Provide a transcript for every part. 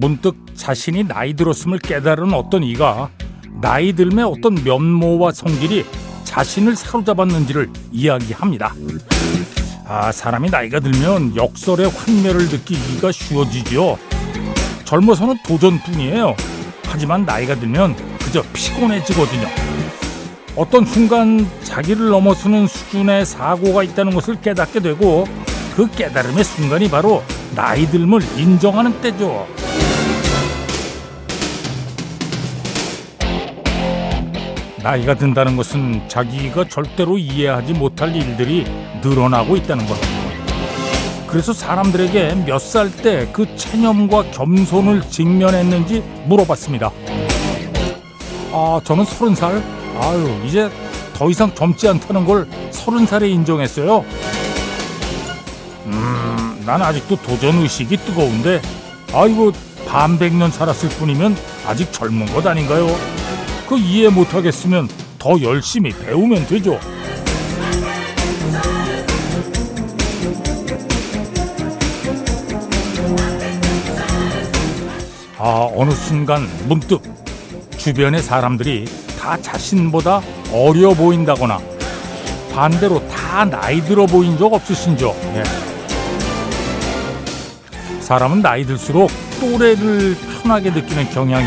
문득 자신이 나이 들었음을 깨달은 어떤 이가 나이 들매 어떤 면모와 성질이 자신을 사로잡았는지를 이야기합니다. 아, 사람이 나이가 들면 역설의 환멸을 느끼기가 쉬워지죠. 젊어서는 도전뿐이에요. 하지만 나이가 들면 그저 피곤해지거든요. 어떤 순간 자기를 넘어서는 수준의 사고가 있다는 것을 깨닫게 되고 그 깨달음의 순간이 바로 나이 들을 인정하는 때죠. 나이가 든다는 것은 자기가 절대로 이해하지 못할 일들이 늘어나고 있다는 것. 그래서 사람들에게 몇 살 때 그 체념과 겸손을 직면했는지 물어봤습니다. 아, 저는 서른 살. 아유, 이제 더 이상 젊지 않다는 걸 서른 살에 인정했어요. 음, 난 아직도 도전 의식이 뜨거운데, 아이고, 반백년 살았을 뿐이면 아직 젊은 것 아닌가요? 그 이해 못하겠으면 더 열심히 배우면 되죠. 아, 어느 순간 문득 주변의 사람들이 다 자신보다 어려 보인다거나 반대로 다 나이 들어 보인 적 없으신죠? 네. 사람은 나이 들수록 또래를 편하게 느끼는 경향이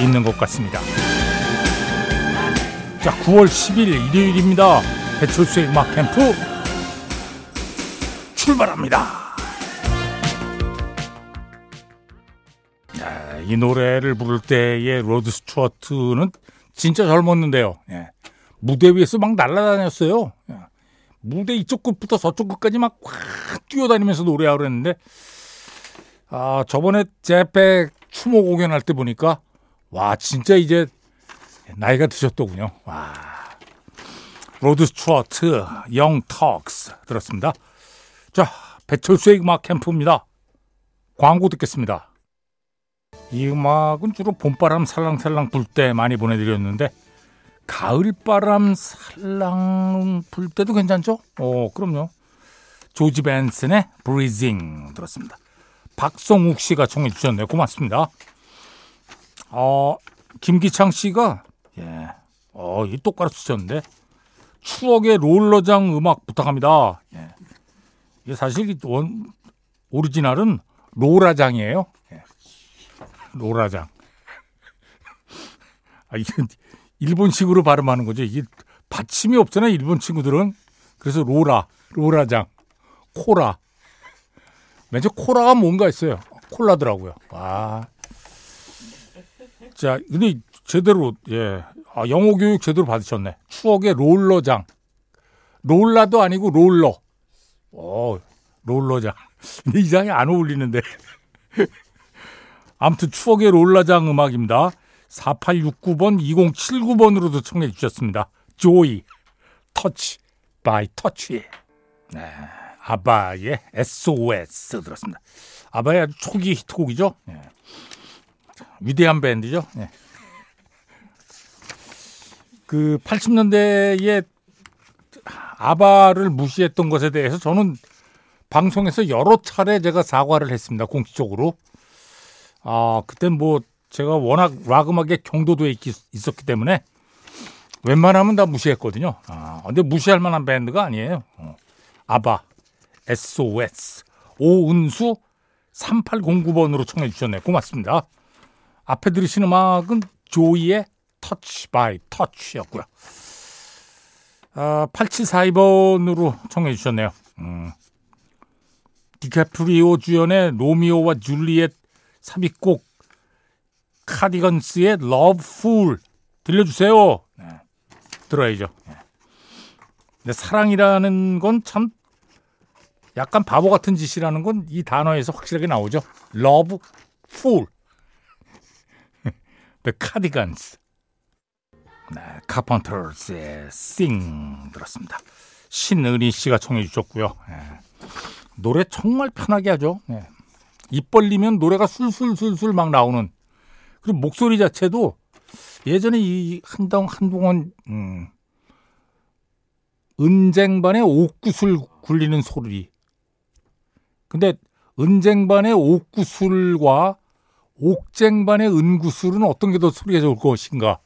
있는 것 같습니다. 자, 9월 10일 일요일입니다. 배철수의 음악 캠프 출발합니다. 이 노래를 부를 때의 로드 스튜어트는 진짜 젊었는데요. 예. 무대 위에서 막 날아다녔어요. 예. 무대 이쪽 끝부터 저쪽 끝까지 막 확 뛰어다니면서 노래하고 그랬는데 아 저번에 제프 벡 추모 공연할 때 보니까 와 진짜 이제 나이가 드셨더군요. 와 로드 스튜어트 Young Turks 들었습니다. 자 배철수의 음악 캠프입니다. 광고 듣겠습니다. 이 음악은 주로 봄바람 살랑살랑 불 때 많이 보내드렸는데 가을바람 살랑 불 때도 괜찮죠? 어, 그럼요. 조지 벤슨의 브리징 들었습니다. 박성욱 씨가 청해 주셨네요. 고맙습니다. 어, 김기창 씨가 예, 어, 이 똑바로 쓰셨는데 추억의 롤러장 음악 부탁합니다. 예. 이게 사실 원 오리지널은 로라장이에요. 예. 로라장. 아, 이게 일본식으로 발음하는 거죠. 이게 받침이 없잖아요. 일본 친구들은. 그래서 로라, 로라장, 코라. 맨 처음 코라가 뭔가 있어요. 콜라더라고요. 와. 자, 근데 제대로, 예. 아, 영어 교육 제대로 받으셨네. 추억의 롤러장. 롤라도 아니고 롤러. 어, 롤러장. 이상이 안 어울리는데. 아무튼 추억의 롤라장 음악입니다. 4869번, 2079번으로도 청해 주셨습니다. Joy, Touch by Touch. 네, 아바의 SOS 들었습니다. 아바의 아주 초기 히트곡이죠. 네. 위대한 밴드죠. 네. 그 80년대에 아바를 무시했던 것에 대해서 저는 방송에서 여러 차례 제가 사과를 했습니다. 공식적으로. 아, 그땐 뭐 제가 워낙 락 음악에 경도도에 있, 있었기 때문에 웬만하면 다 무시했거든요. 아, 근데 무시할 만한 밴드가 아니에요. 어. 아바, SOS, 오은수 3809번으로 청해 주셨네요. 고맙습니다. 앞에 들으신 음악은 조이의 Touch by Touch였고요. 아, 8742번으로 청해 주셨네요. 음. 디카프리오 주연의 로미오와 줄리엣 삽입곡 카디건스의 Love Fool 들려주세요. 네. 들어야죠. 네. 근데 사랑이라는 건 참 약간 바보 같은 짓이라는 건 이 단어에서 확실하게 나오죠. Love Fool. The Cardigans. 네, 카펀터스의 Sing 들었습니다. 신은희 씨가 청해 주셨고요. 네. 노래 정말 편하게 하죠. 네. 입 벌리면 노래가 술술술술 막 나오는 그리고 목소리 자체도 예전에 이 한동 한동안 음, 은쟁반에 옥구슬 굴리는 소리. 근데 은쟁반의 옥구슬과 옥쟁반의 은구슬은 어떤 게 더 소리가 좋을 것인가?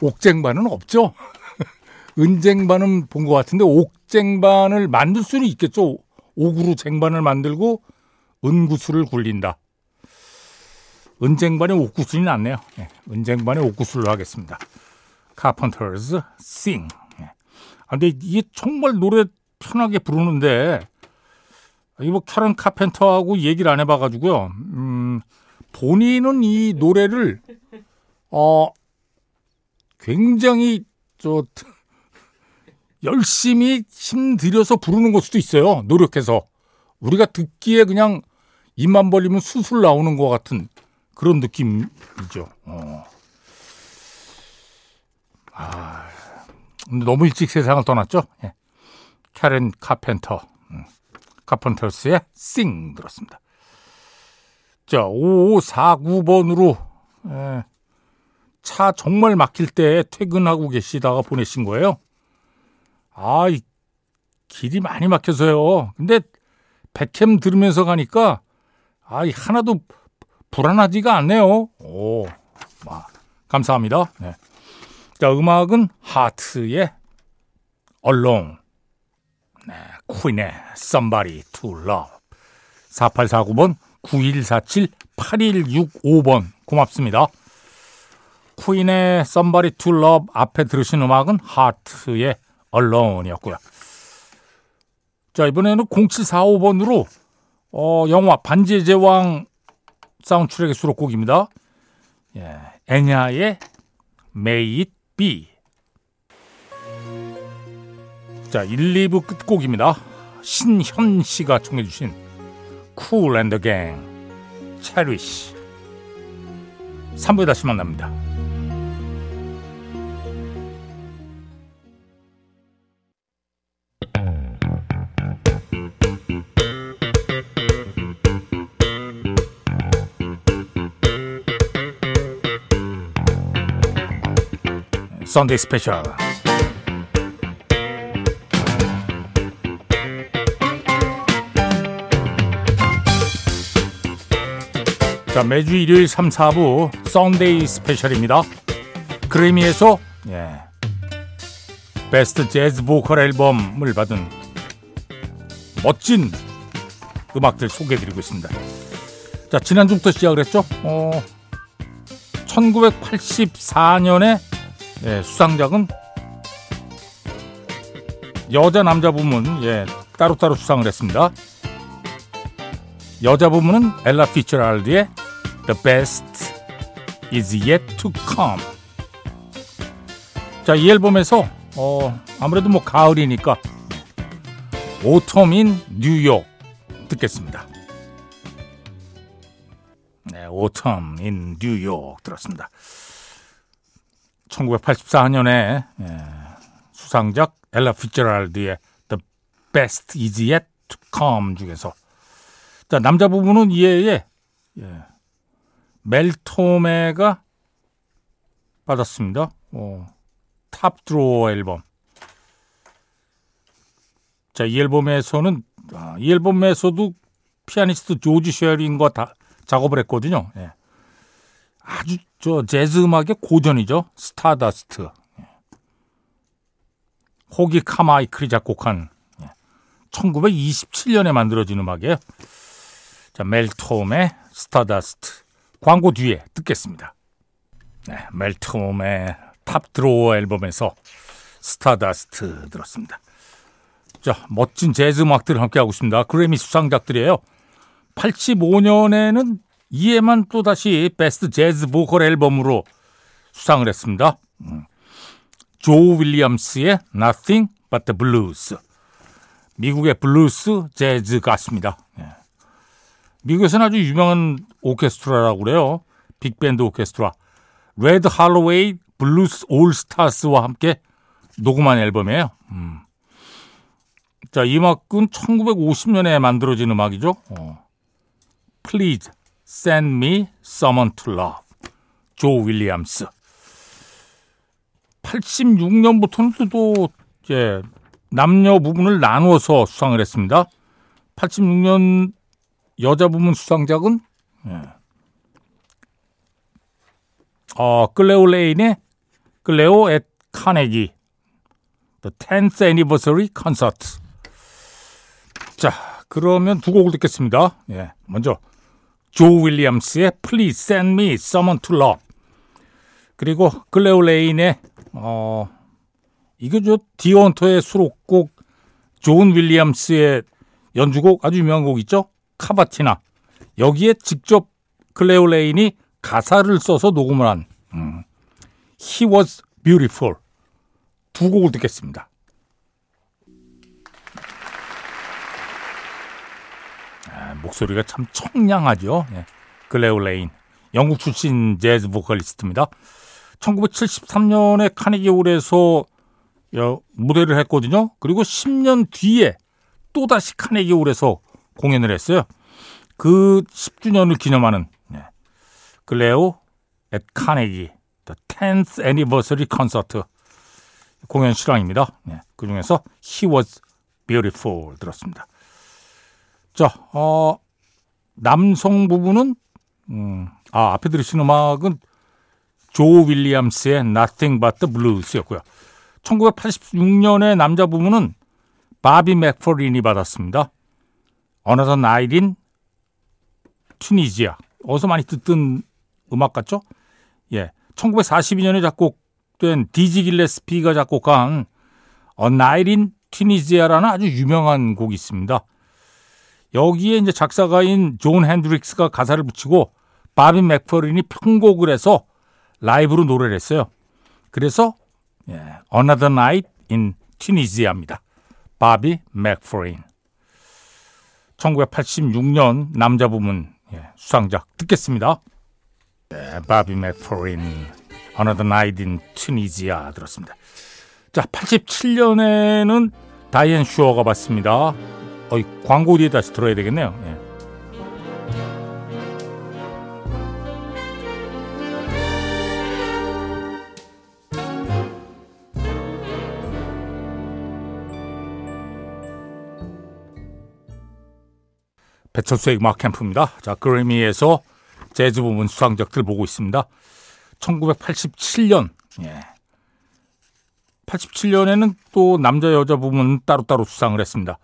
옥쟁반은 없죠? 은쟁반은 본 것 같은데 옥쟁반을 만들 수는 있겠죠. 옥으로 쟁반을 만들고 은구슬을 굴린다. 은쟁반의 옥구슬이 낫네요. 예, 은쟁반의 옥구슬로 하겠습니다. Carpenters Sing. 예. 아, 근데 이게 정말 노래 편하게 부르는데 이뭐 캐런 카펜터하고 얘기를 안 해봐가지고요. 음, 본인은 이 노래를 어 굉장히 저 열심히 힘들여서 부르는 걸 수도 있어요. 노력해서 우리가 듣기에 그냥 입만 벌리면 수술 나오는 것 같은 그런 느낌이죠. 어. 아, 너무 일찍 세상을 떠났죠. 예. 캐런 카펜터. 카펀터스의 싱 들었습니다. 자, 5549번으로 에, 차 정말 막힐 때 퇴근하고 계시다가 보내신 거예요. 아, 이 길이 많이 막혀서요. 근데 백캠 들으면서 가니까 아, 이 하나도 불안하지가 않네요. 오, 와, 감사합니다. 네. 자, 음악은 하트의 Alone. 네, 퀸의 Somebody to Love 4849번 9147 8165번 고맙습니다. 퀸의 Somebody to Love 앞에 들으신 음악은 하트의 Alone이었고요. 자 이번에는 0745번으로 어, 영화 반지의 제왕 사운드트랙의 수록곡입니다. 예, 엔야의 May It Be 자, 1, 2부 끝곡입니다. 신현 씨가 청해 주신 쿨 앤 더 갱 Cherish 3부에 다시 만납니다. 썬데이 스페셜 자, 매주 일요일 3, 4부 Sunday Special입니다. 그래미에서 예, 베스트 재즈 보컬 앨범을 받은 멋진 음악들 소개해드리고 있습니다. 자, 지난주부터 시작을 했죠. 어, 1984년에 예, 수상작은 여자 남자 부문 예, 따로따로 수상을 했습니다. 여자 부문은 엘라 피츠제럴드의 The best is yet to come. 자, 이 앨범에서 어, 아무래도 뭐 가을이니까 Autumn in New York 듣겠습니다. 네, Autumn in New York 들었습니다. 1984년에 예, 수상작 엘라 피츠제럴드의 The Best Is Yet to Come 중에서 자, 남자 부문은 이에 예, 멜 토메가 받았습니다. 어, Top Drawer 앨범. 자, 이 앨범에서는 아, 이 앨범에서도 피아니스트 조지 쉐링과 다 작업을 했거든요. 예. 아주 저 재즈 음악의 고전이죠. Stardust. 예. 호기 카마이클이 작곡한 예. 1927년에 만들어진 음악이에요. 자, 멜 토메의 Stardust. 광고 뒤에 듣겠습니다. 네, 멜 토메의 Top Drawer 앨범에서 Stardust 들었습니다. 자, 멋진 재즈 음악들을 함께하고 있습니다. 그래미 수상작들이에요. 85년에는 이에만 또다시 베스트 재즈 보컬 앨범으로 수상을 했습니다. 음. 조 윌리엄스의 Nothing But The Blues. 미국의 블루스 재즈 가수입니다. 예. 미국에서는 아주 유명한 오케스트라라고 그래요. 빅밴드 오케스트라. 레드 할로웨이 블루스 올스타스와 함께 녹음한 앨범이에요. 음. 자, 이 음악은 1950년에 만들어진 음악이죠. 어. Please send me someone to love. 조 윌리엄스. 86년부터는 또 이제 남녀 부분을 나누어서 수상을 했습니다. 86년 여자 부문 수상작은 예. 어, 클레오 레인의 클레오 앳 카네기 The 10th Anniversary Concert. 자, 그러면 두 곡을 듣겠습니다. 예, 먼저 조 윌리엄스의 Please Send Me Someone to Love 그리고 클레오 레인의 어 이게 저 Deer Hunter의 수록곡 존 윌리엄스의 연주곡 아주 유명한 곡 있죠? 카바티나. 여기에 직접 클레오 레인이 가사를 써서 녹음을 한 음. He was beautiful 두 곡을 듣겠습니다. 목소리가 참 청량하죠. 예. 클레오 레인 영국 출신 재즈 보컬리스트입니다. 1973년에 카네기 홀에서 무대를 했거든요. 그리고 10년 뒤에 또 다시 카네기 홀에서 공연을 했어요. 그 10주년을 기념하는 네. 클레오 앳 카네기 The 10th Anniversary Concert 공연 실황입니다. 네. 그 중에서 He Was Beautiful 들었습니다. 자, 어, 남성 부분은 음, 아 앞에 들으신 음악은 조 윌리엄스의 Nothing But the Blues였고요. 1986년에 남자 부분은 바비 맥퍼린이 받았습니다. 어느덧 나이린 Tunisia. 어서 많이 듣던 음악 같죠? 예. 1942년에 작곡된 디지 길레스피가 작곡한 어 Night in Tunisia라는 아주 유명한 곡이 있습니다. 여기에 이제 작사가인 존 핸드릭스가 가사를 붙이고 바비 맥퍼린이 편곡을 해서 라이브로 노래를 했어요. 그래서 예, Another Night in Tunisia입니다. 바비 맥퍼린. 1986년 남자 부문 예, 수상작 듣겠습니다. 예, 바비 맥퍼린 Another Night in Tunisia 들었습니다. 자, 87년에는 다이앤 슈어가 봤습니다. 어이, 광고 뒤에 다시 들어야 되겠네요. 예. 배철수의 음악 캠프입니다. 자, 그래미에서 재즈 부문 수상작들 보고 있습니다. 1987년, 예. 87년에는 또 남자 여자 부문 따로따로 수상을 했습니다.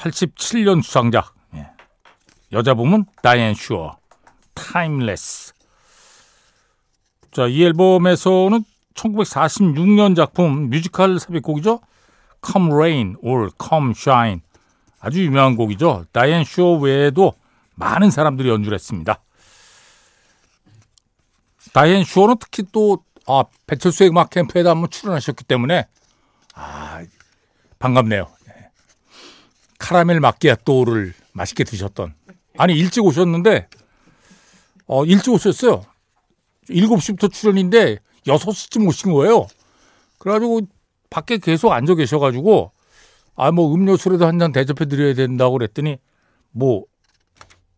87년 수상작, 예. 여자 부문 다이앤 슈어, Timeless. 자, 이 앨범에서는 1946년 작품 뮤지컬 삽입곡이죠. Come Rain or Come Shine. 아주 유명한 곡이죠. 다이앤 슈어 외에도 많은 사람들이 연주를 했습니다. 다이앤 슈어는 특히 또 아, 배철수의 음악 캠프에도 한번 출연하셨기 때문에 아, 반갑네요. 예. 카라멜 마끼아또를 맛있게 드셨던. 아니, 일찍 오셨는데, 어, 일찍 오셨어요. 7시부터 출연인데 6시쯤 오신 거예요. 그래가지고 밖에 계속 앉아 계셔가지고 아, 뭐 음료수라도 한 잔 대접해 드려야 된다고 그랬더니 뭐,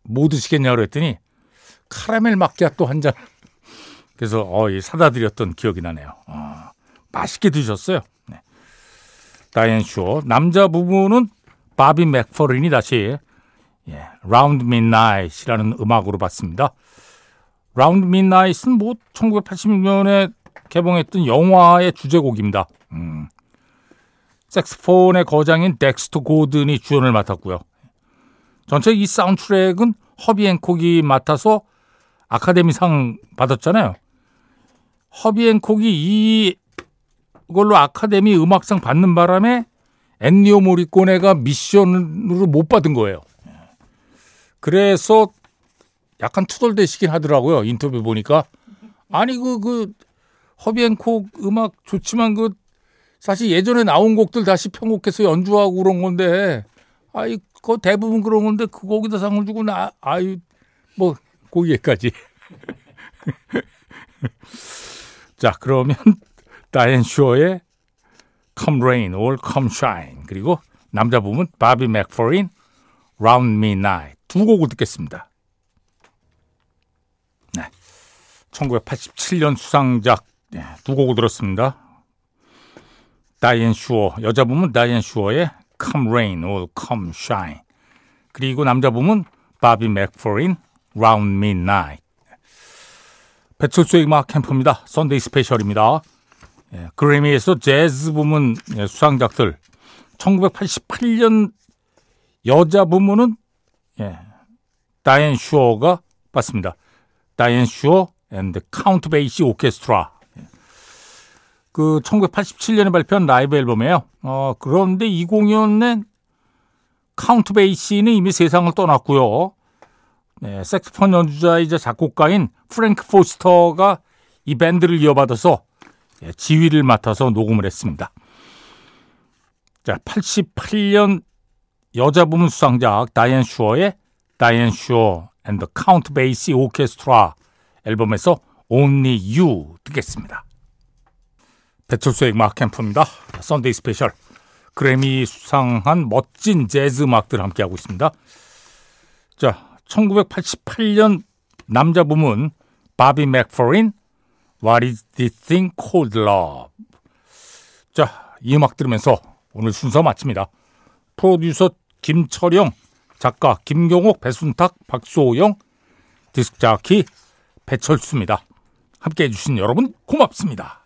뭐 드시겠냐고 그랬더니 카라멜 마키아또 한 잔. 그래서 어, 예, 사다 드렸던 기억이 나네요. 어, 맛있게 드셨어요. 네. 다이앤 슈어. 남자 부문은 바비 맥퍼린이 다시 예, Round Midnight이라는 음악으로 받습니다. Round Midnight은 뭐 1986년에 개봉했던 영화의 주제곡입니다. 음. 색스폰의 거장인 덱스터 고든이 주연을 맡았고요. 전체 이 사운드트랙은 허비 행콕이 맡아서 아카데미상 받았잖아요. 허비 행콕이 이걸로 아카데미 음악상 받는 바람에 엔니오 모리꼬네가 미션으로 못 받은 거예요. 그래서 약간 투덜대시긴 하더라고요. 인터뷰 보니까. 아니, 그, 그, 허비 앤콕 음악 좋지만 그 사실 예전에 나온 곡들 다시 편곡해서 연주하고 그런 건데, 아이, 그 대부분 그런 건데, 그 곡에다 상을 주고 나, 아유, 뭐, 고기에까지. 자, 그러면, 다이앤 슈어의 Come Rain or Come Shine. 그리고 남자 부문, 바비 맥퍼린, Round Midnight. 두 곡을 듣겠습니다. 네. 1987년 수상작 네, 두 곡을 들었습니다. 다이앤 슈어 여자 부문 다이앤 슈어의 Come Rain or Come Shine 그리고 남자 부문 바비 맥퍼린, Round Midnight. 배철수의 음악 캠프입니다. Sunday Special입니다. 예, 그래미에서 재즈 부문 예, 수상작들 1988년 여자 부문은 예, 다이앤 슈어가 받습니다. 다이앤 슈어 and 카운트 베이시 오케스트라. 그 1987년에 발표한 라이브 앨범이에요. 어, 그런데 이 공연엔 카운트 베이시는 이미 세상을 떠났고요. 네, 색스폰 연주자이자 작곡가인 프랭크 포스터가 이 밴드를 이어받아서 예, 지휘를 맡아서 녹음을 했습니다. 자, 88년 여자 부문 수상작 다이앤 슈어의 다이앤 슈어 and 카운트 베이시 오케스트라 앨범에서 Only You 듣겠습니다. 배철수의 음악 캠프입니다. Sunday Special. 그래미 수상한 멋진 재즈 음악들 함께하고 있습니다. 자, 1988년 남자 부문 바비 맥퍼린 What is this thing called love? 자, 이 음악 들으면서 오늘 순서 마칩니다. 프로듀서 김철영, 작가 김경옥, 배순탁, 박소영, 디스크자키 배철수입니다. 함께 해 주신 여러분 고맙습니다.